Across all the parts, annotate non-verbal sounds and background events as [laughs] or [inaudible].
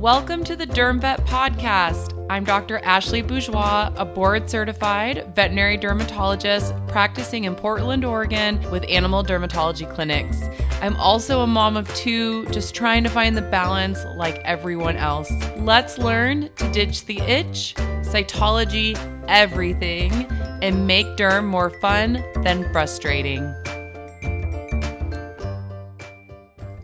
Welcome to the Derm Vet Podcast. I'm Dr. Ashley Bourgeois, a board certified veterinary dermatologist practicing in Portland, Oregon with animal dermatology clinics. I'm also a mom of two, just trying to find the balance like everyone else. Let's learn to ditch the itch, cytology, everything, and make derm more fun than frustrating.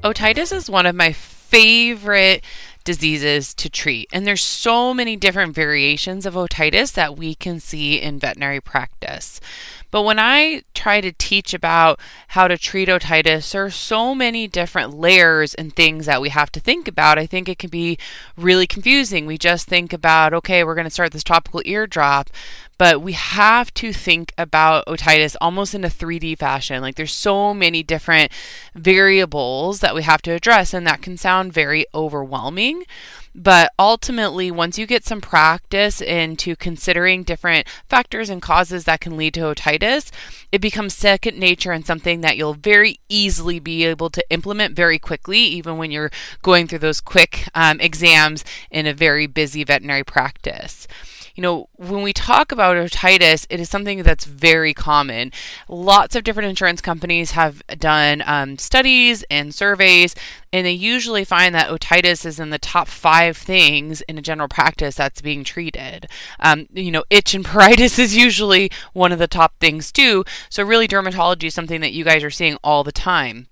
Otitis is one of my favorite diseases to treat. And there's so many different variations of otitis that we can see in veterinary practice. But when I try to teach about how to treat otitis, there are so many different layers and things that we have to think about. I think it can be really confusing. We just think about, okay, we're going to start this topical ear drop, but we have to think about otitis almost in a 3D fashion. Like there's so many different variables that we have to address, and that can sound very overwhelming. But ultimately, once you get some practice into considering different factors and causes that can lead to otitis, it becomes second nature and something that you'll very easily be able to implement very quickly, even when you're going through those quick um, exams in a very busy veterinary practice you know, when we talk about otitis, it is something that's very common. Lots of different insurance companies have done um, studies and surveys, and they usually find that otitis is in the top five things in a general practice that's being treated. Um, you know, itch and pruritus [laughs] is usually one of the top things too. So, really, dermatology is something that you guys are seeing all the time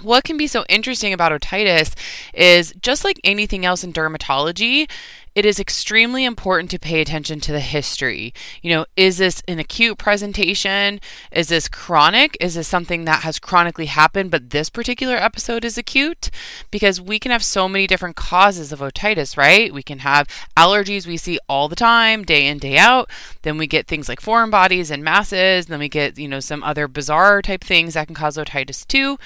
what can be so interesting about otitis is just like anything else in dermatology, it is extremely important to pay attention to the history. You know, is this an acute presentation? Is this chronic? Is this something that has chronically happened, but this particular episode is acute? Because we can have so many different causes of otitis, right? We can have allergies we see all the time, day in, day out. Then we get things like foreign bodies and masses. Then we get, you know, some other bizarre type things that can cause otitis too.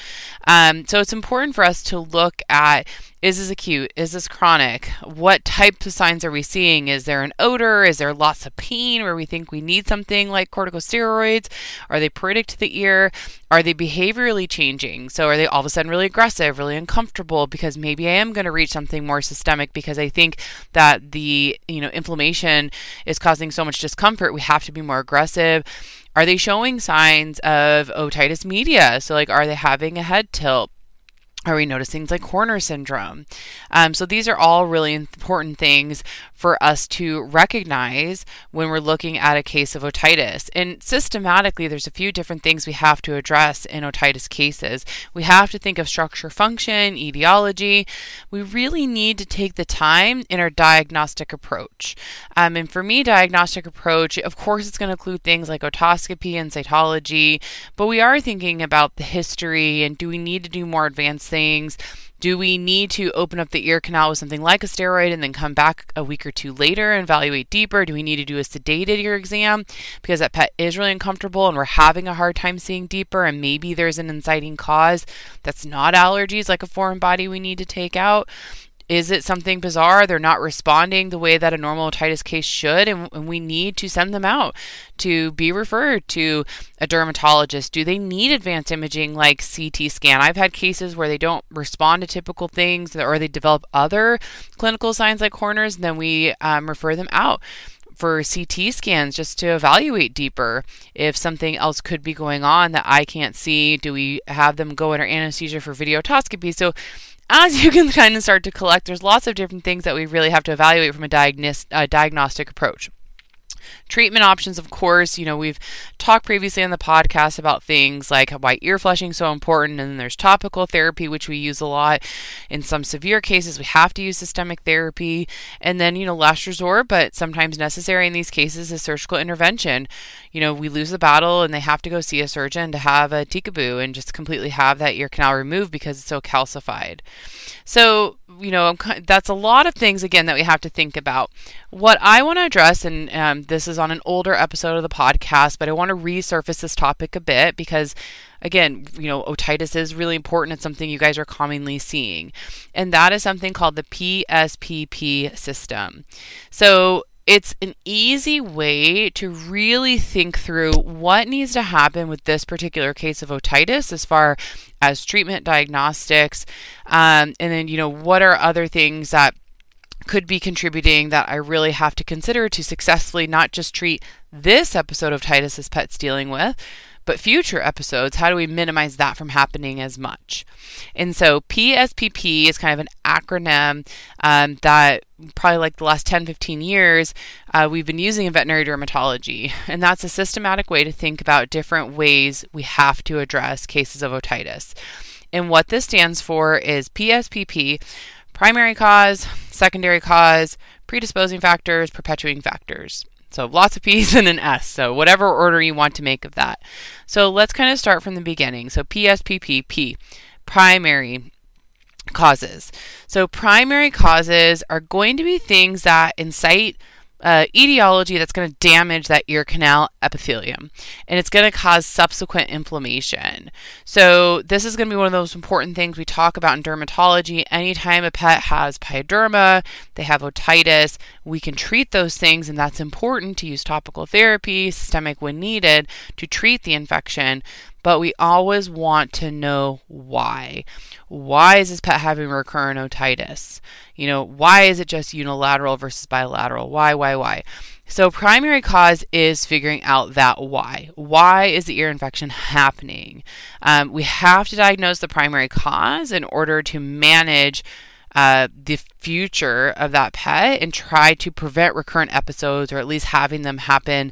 Um, so it's important for us to look at is this acute? Is this chronic? What types of signs are we seeing? Is there an odor? Is there lots of pain where we think we need something like corticosteroids? Are they pruritic to the ear? Are they behaviorally changing? So are they all of a sudden really aggressive, really uncomfortable because maybe I am going to reach something more systemic because I think that the, you know, inflammation is causing so much discomfort. We have to be more aggressive. Are they showing signs of otitis media? So like are they having a head tilt? Are we noticing things like Horner syndrome? Um, so these are all really important things for us to recognize when we're looking at a case of otitis. And systematically, there's a few different things we have to address in otitis cases. We have to think of structure function, etiology. We really need to take the time in our diagnostic approach. Um, and for me, diagnostic approach, of course, it's going to include things like otoscopy and cytology, but we are thinking about the history and do we need to do more advanced things? Do we need to open up the ear canal with something like a steroid and then come back a week or two later and evaluate deeper? Do we need to do a sedated ear exam because that pet is really uncomfortable and we're having a hard time seeing deeper and maybe there's an inciting cause that's not allergies like a foreign body we need to take out? Is it something bizarre? They're not responding the way that a normal otitis case should, and, and, we need to send them out to be referred to a dermatologist. Do they need advanced imaging like CT scan? I've had cases where they don't respond to typical things or they develop other clinical signs like Horner's, and then we um, refer them out for CT scans just to evaluate deeper if something else could be going on that I can't see. Do we have them go under anesthesia for videotoscopy? So as you can kind of start to collect, there's lots of different things that we really have to evaluate from a diagnos- uh, diagnostic approach. Treatment options, of course, you know, we've talked previously on the podcast about things like why ear flushing is so important, and then there's topical therapy, which we use a lot. In some severe cases, we have to use systemic therapy. And then, you know, last resort, but sometimes necessary in these cases, is surgical intervention. You know, we lose the battle and they have to go see a surgeon to have a TECA-BO and just completely have that ear canal removed because it's so calcified. So, you know, that's a lot of things, again, that we have to think about. What I want to address, and um, this is on an older episode of the podcast, but I want to resurface this topic a bit because, again, you know, otitis is really important. It's something you guys are commonly seeing. And that is something called the PSPP system. So, it's an easy way to really think through what needs to happen with this particular case of otitis as far as treatment diagnostics um, and then you know what are other things that could be contributing that I really have to consider to successfully not just treat this episode of otitis this pet's dealing with, but future episodes, how do we minimize that from happening as much? And so PSPP is kind of an acronym um, that probably like the last 10, 15 years, uh, we've been using in veterinary dermatology. [laughs] And that's a systematic way to think about different ways we have to address cases of otitis. And what this stands for is PSPP primary cause, secondary cause, predisposing factors, perpetuating factors. So lots of P's [laughs] and an S. So whatever order you want to make of that. So let's kind of start from the beginning. So PSPPP, primary causes. So primary causes are going to be things that incite uh, etiology that's going to damage that ear canal epithelium and it's going to cause subsequent inflammation. So, this is going to be one of those important things we talk about in dermatology. Anytime a pet has pyoderma, they have otitis, we can treat those things, and that's important to use topical therapy, systemic when needed, to treat the infection but we always want to know why. Why is this pet having recurrent otitis? You know, why is it just unilateral versus bilateral? Why, why, why? So, primary cause is figuring out that why. Why is the ear infection happening? Um, we have to diagnose the primary cause in order to manage uh, the future of that pet and try to prevent recurrent episodes or at least having them happen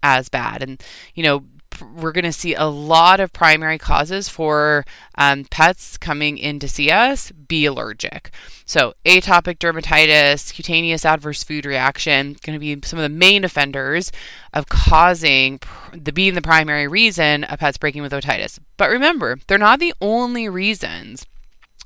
as bad. And, you know, we're going to see a lot of primary causes for um, pets coming in to see us be allergic. So, atopic dermatitis, cutaneous adverse food reaction, going to be some of the main offenders of causing the being the primary reason a pet's breaking with otitis. But remember, they're not the only reasons.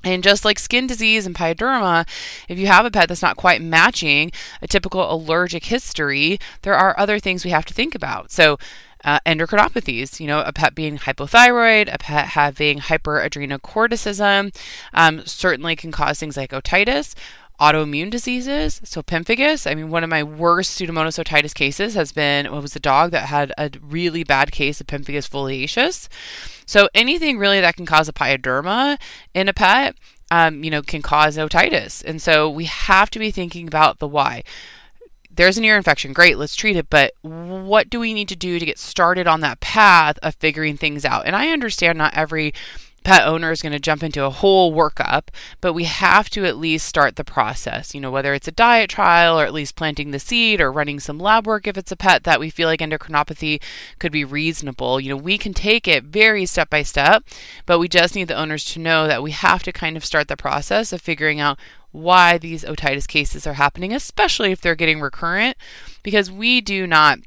And just like skin disease and pyoderma, if you have a pet that's not quite matching a typical allergic history, there are other things we have to think about. So, uh, endocrinopathies, you know, a pet being hypothyroid, a pet having hyperadrenocorticism, um, certainly can cause things like otitis, autoimmune diseases. So pemphigus, I mean, one of my worst Pseudomonas otitis cases has been what was a dog that had a really bad case of pemphigus foliaceus. So anything really that can cause a pyoderma in a pet, um, you know, can cause otitis. And so we have to be thinking about the why there's an ear infection. Great, let's treat it. But what do we need to do to get started on that path of figuring things out? And I understand not every pet owner is going to jump into a whole workup, but we have to at least start the process. You know, whether it's a diet trial or at least planting the seed or running some lab work if it's a pet that we feel like endocrinopathy could be reasonable. You know, we can take it very step by step, but we just need the owners to know that we have to kind of start the process of figuring out why these otitis cases are happening, especially if they're getting recurrent, because we do not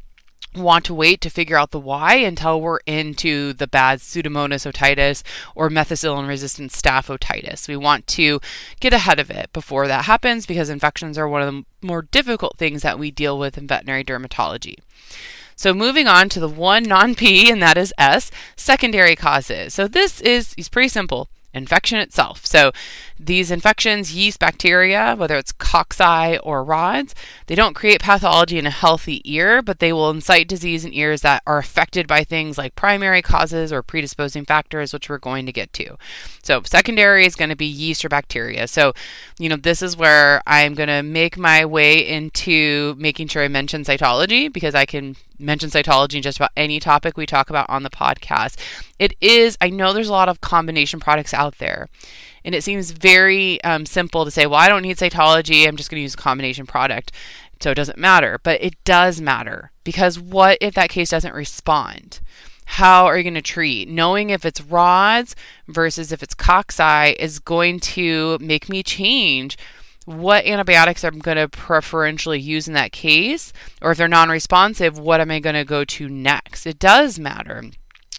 want to wait to figure out the why until we're into the bad pseudomonas otitis or methicillin resistant staph otitis. We want to get ahead of it before that happens because infections are one of the more difficult things that we deal with in veterinary dermatology. So moving on to the one non-P, and that is S, secondary causes. So this is, is pretty simple infection itself. So these infections, yeast, bacteria, whether it's cocci or rods, they don't create pathology in a healthy ear, but they will incite disease in ears that are affected by things like primary causes or predisposing factors, which we're going to get to. So secondary is going to be yeast or bacteria. So, you know, this is where I'm going to make my way into making sure I mention cytology because I can mention cytology in just about any topic we talk about on the podcast. It is, I know there's a lot of combination products out there. And it seems very um, simple to say, well, I don't need cytology. I'm just going to use a combination product. So it doesn't matter. But it does matter because what if that case doesn't respond? How are you going to treat? Knowing if it's rods versus if it's cocci is going to make me change what antibiotics I'm going to preferentially use in that case, or if they're non responsive, what am I going to go to next? It does matter.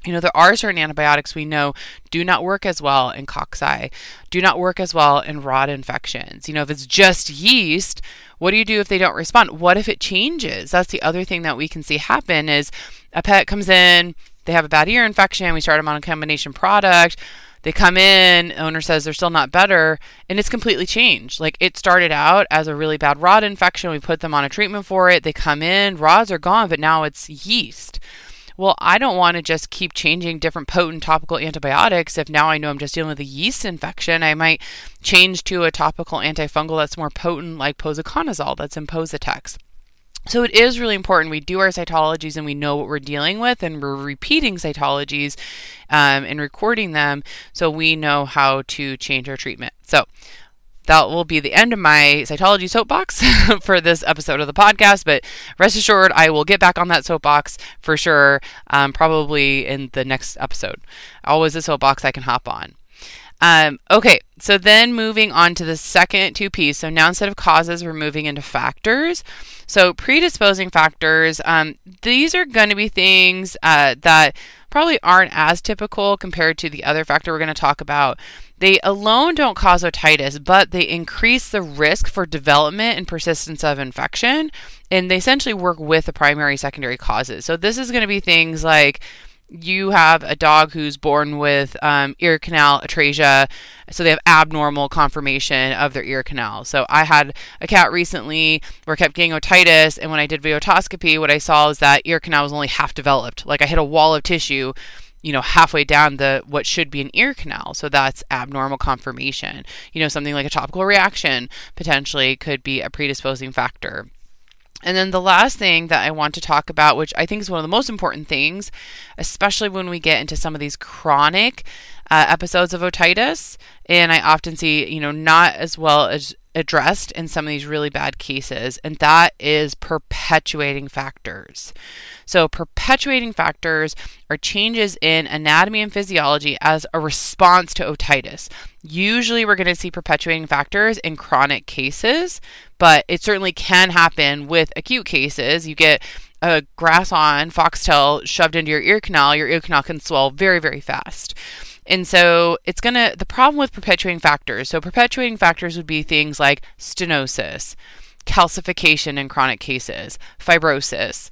You know, there are certain antibiotics we know do not work as well in cocci, do not work as well in rod infections. You know, if it's just yeast, what do you do if they don't respond? What if it changes? That's the other thing that we can see happen is a pet comes in, they have a bad ear infection, we start them on a combination product they come in, owner says they're still not better, and it's completely changed. Like it started out as a really bad rod infection. We put them on a treatment for it. They come in, rods are gone, but now it's yeast. well, I don't want to just keep changing different potent topical antibiotics if now I know I'm just dealing with a yeast infection. I might change to a topical antifungal that's more potent, like posaconazole, that's in Posatex. So it is really important we do our cytologies and we know what we're dealing with, and we're repeating cytologies um, and recording them so we know how to change our treatment. So that will be the end of my cytology soapbox [laughs] for this episode of the podcast. But rest assured, I will get back on that soapbox for sure, um, probably in the next episode. Always a soapbox I can hop on. Um, okay, so then moving on to the second two P's. So now instead of causes, we're moving into factors. So predisposing factors, um, these are going to be things uh, that probably aren't as typical compared to the other factor we're going to talk about. They alone don't cause otitis, but they increase the risk for development and persistence of infection, and they essentially work with the primary secondary causes. So this is going to be things like you have a dog who's born with um, ear canal atresia, so they have abnormal conformation of their ear canal. So I had a cat recently where I kept getting otitis, and when I did videotoscopy, what I saw is that ear canal was only half developed. Like I hit a wall of tissue, you know, halfway down the what should be an ear canal. So that's abnormal conformation. You know, something like a topical reaction potentially could be a predisposing factor. And then the last thing that I want to talk about, which I think is one of the most important things, especially when we get into some of these chronic uh, episodes of otitis, and I often see, you know, not as well as addressed in some of these really bad cases, and that is perpetuating factors. So, perpetuating factors are changes in anatomy and physiology as a response to otitis. Usually, we're going to see perpetuating factors in chronic cases, but it certainly can happen with acute cases. You get a grass awn foxtail shoved into your ear canal, your ear canal can swell very, very fast. And so it's going to, the problem with perpetuating factors, so perpetuating factors would be things like stenosis, calcification in chronic cases, fibrosis.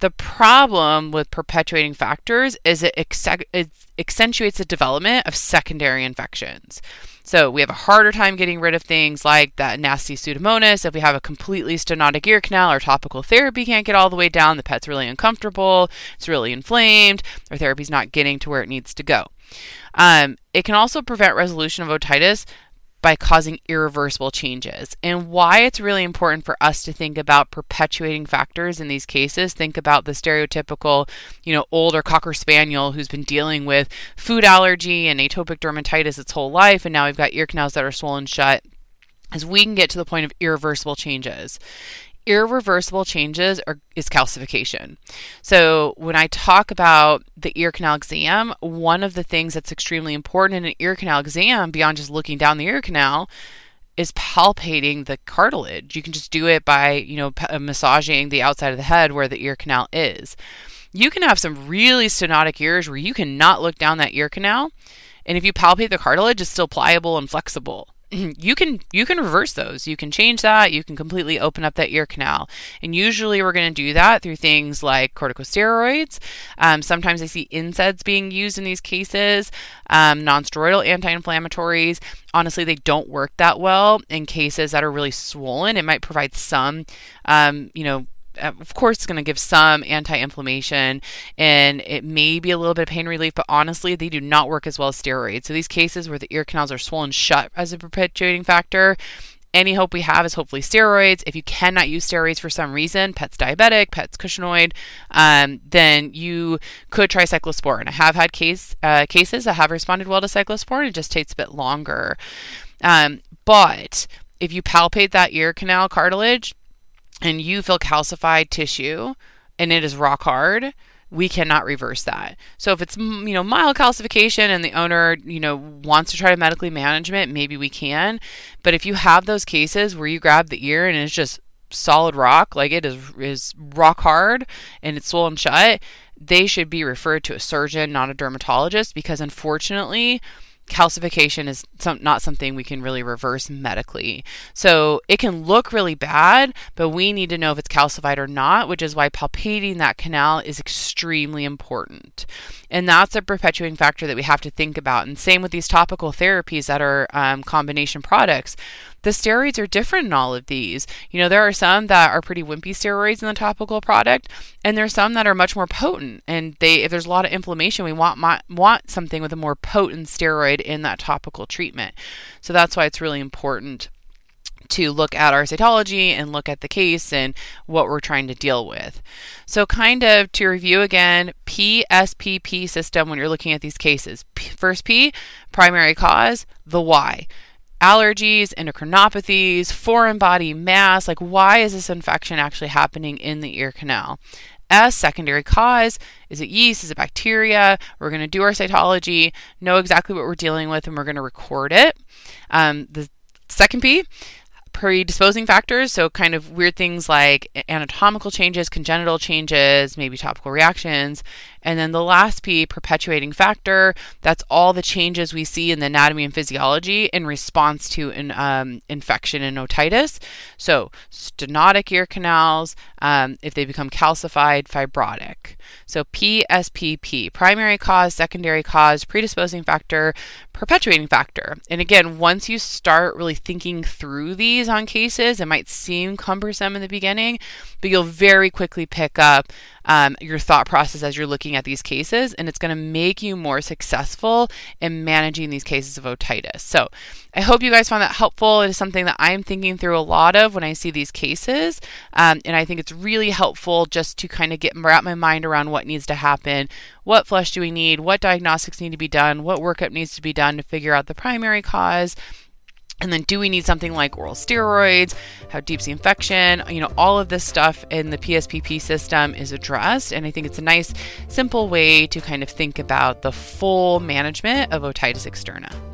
The problem with perpetuating factors is it, ex- it accentuates the development of secondary infections. So we have a harder time getting rid of things like that nasty pseudomonas. If we have a completely stenotic ear canal, our topical therapy can't get all the way down. The pet's really uncomfortable. It's really inflamed. Our therapy's not getting to where it needs to go. Um, it can also prevent resolution of otitis by causing irreversible changes. And why it's really important for us to think about perpetuating factors in these cases. Think about the stereotypical, you know, older cocker spaniel who's been dealing with food allergy and atopic dermatitis its whole life, and now we've got ear canals that are swollen shut as we can get to the point of irreversible changes irreversible changes are, is calcification. So, when I talk about the ear canal exam, one of the things that's extremely important in an ear canal exam, beyond just looking down the ear canal, is palpating the cartilage. You can just do it by, you know, p- massaging the outside of the head where the ear canal is. You can have some really stenotic ears where you cannot look down that ear canal, and if you palpate the cartilage, it's still pliable and flexible. [clears throat] you can you can reverse those. You can change that. You can completely open up that ear canal. And usually we're going to do that through things like corticosteroids. Um, sometimes I see NSAIDs being used in these cases. Um, nonsteroidal anti-inflammatories. Honestly, they don't work that well in cases that are really swollen. It might provide some, um, you know, of course, it's going to give some anti inflammation and it may be a little bit of pain relief, but honestly, they do not work as well as steroids. So, these cases where the ear canals are swollen shut as a perpetuating factor, any hope we have is hopefully steroids. If you cannot use steroids for some reason, pet's diabetic, pet's cushingoid, um, then you could try cyclosporin. I have had case uh, cases that have responded well to cyclosporin. It just takes a bit longer. Um, but if you palpate that ear canal cartilage, and you feel calcified tissue and it is rock hard, we cannot reverse that. So if it's you know mild calcification and the owner you know wants to try to medically manage it, maybe we can. But if you have those cases where you grab the ear and it's just solid rock, like it is is rock hard and it's swollen shut, they should be referred to a surgeon, not a dermatologist, because unfortunately calcification is some, not something we can really reverse medically. So it can look really bad, but we need to know if it's calcified or not, which is why palpating that canal is extremely important. And that's a perpetuating factor that we have to think about. And same with these topical therapies that are um, combination products the steroids are different in all of these. You know, there are some that are pretty wimpy steroids in the topical product, and there's some that are much more potent. And they, if there's a lot of inflammation, we want want something with a more potent steroid in that topical treatment. So that's why it's really important to look at our cytology and look at the case and what we're trying to deal with. So, kind of to review again, PSPP system when you're looking at these cases. First P, primary cause, the why. Allergies, endocrinopathies, foreign body mass, like why is this infection actually happening in the ear canal? S, secondary cause. Is it yeast? Is it bacteria? We're going to do our cytology, know exactly what we're dealing with, and we're going to record it. Um, the second P, predisposing factors, so kind of weird things like anatomical changes, congenital changes, maybe topical reactions. And then the last P, perpetuating factor, that's all the changes we see in the anatomy and physiology in response to an um, infection and otitis. So, stenotic ear canals, um, if they become calcified, fibrotic. So, PSPP, primary cause, secondary cause, predisposing factor, perpetuating factor. And again, once you start really thinking through these on cases, it might seem cumbersome in the beginning, but you'll very quickly pick up um, your thought process as you're looking at these cases, and it's going to make you more successful in managing these cases of otitis. So, I hope you guys found that helpful. It is something that I'm thinking through a lot of when I see these cases, um, and I think it's really helpful just to kind of get wrap my mind around what needs to happen, what flush do we need, what diagnostics need to be done, what workup needs to be done to figure out the primary cause and then, do we need something like oral steroids? How deep's the infection? You know, all of this stuff in the PSPP system is addressed. And I think it's a nice, simple way to kind of think about the full management of otitis externa.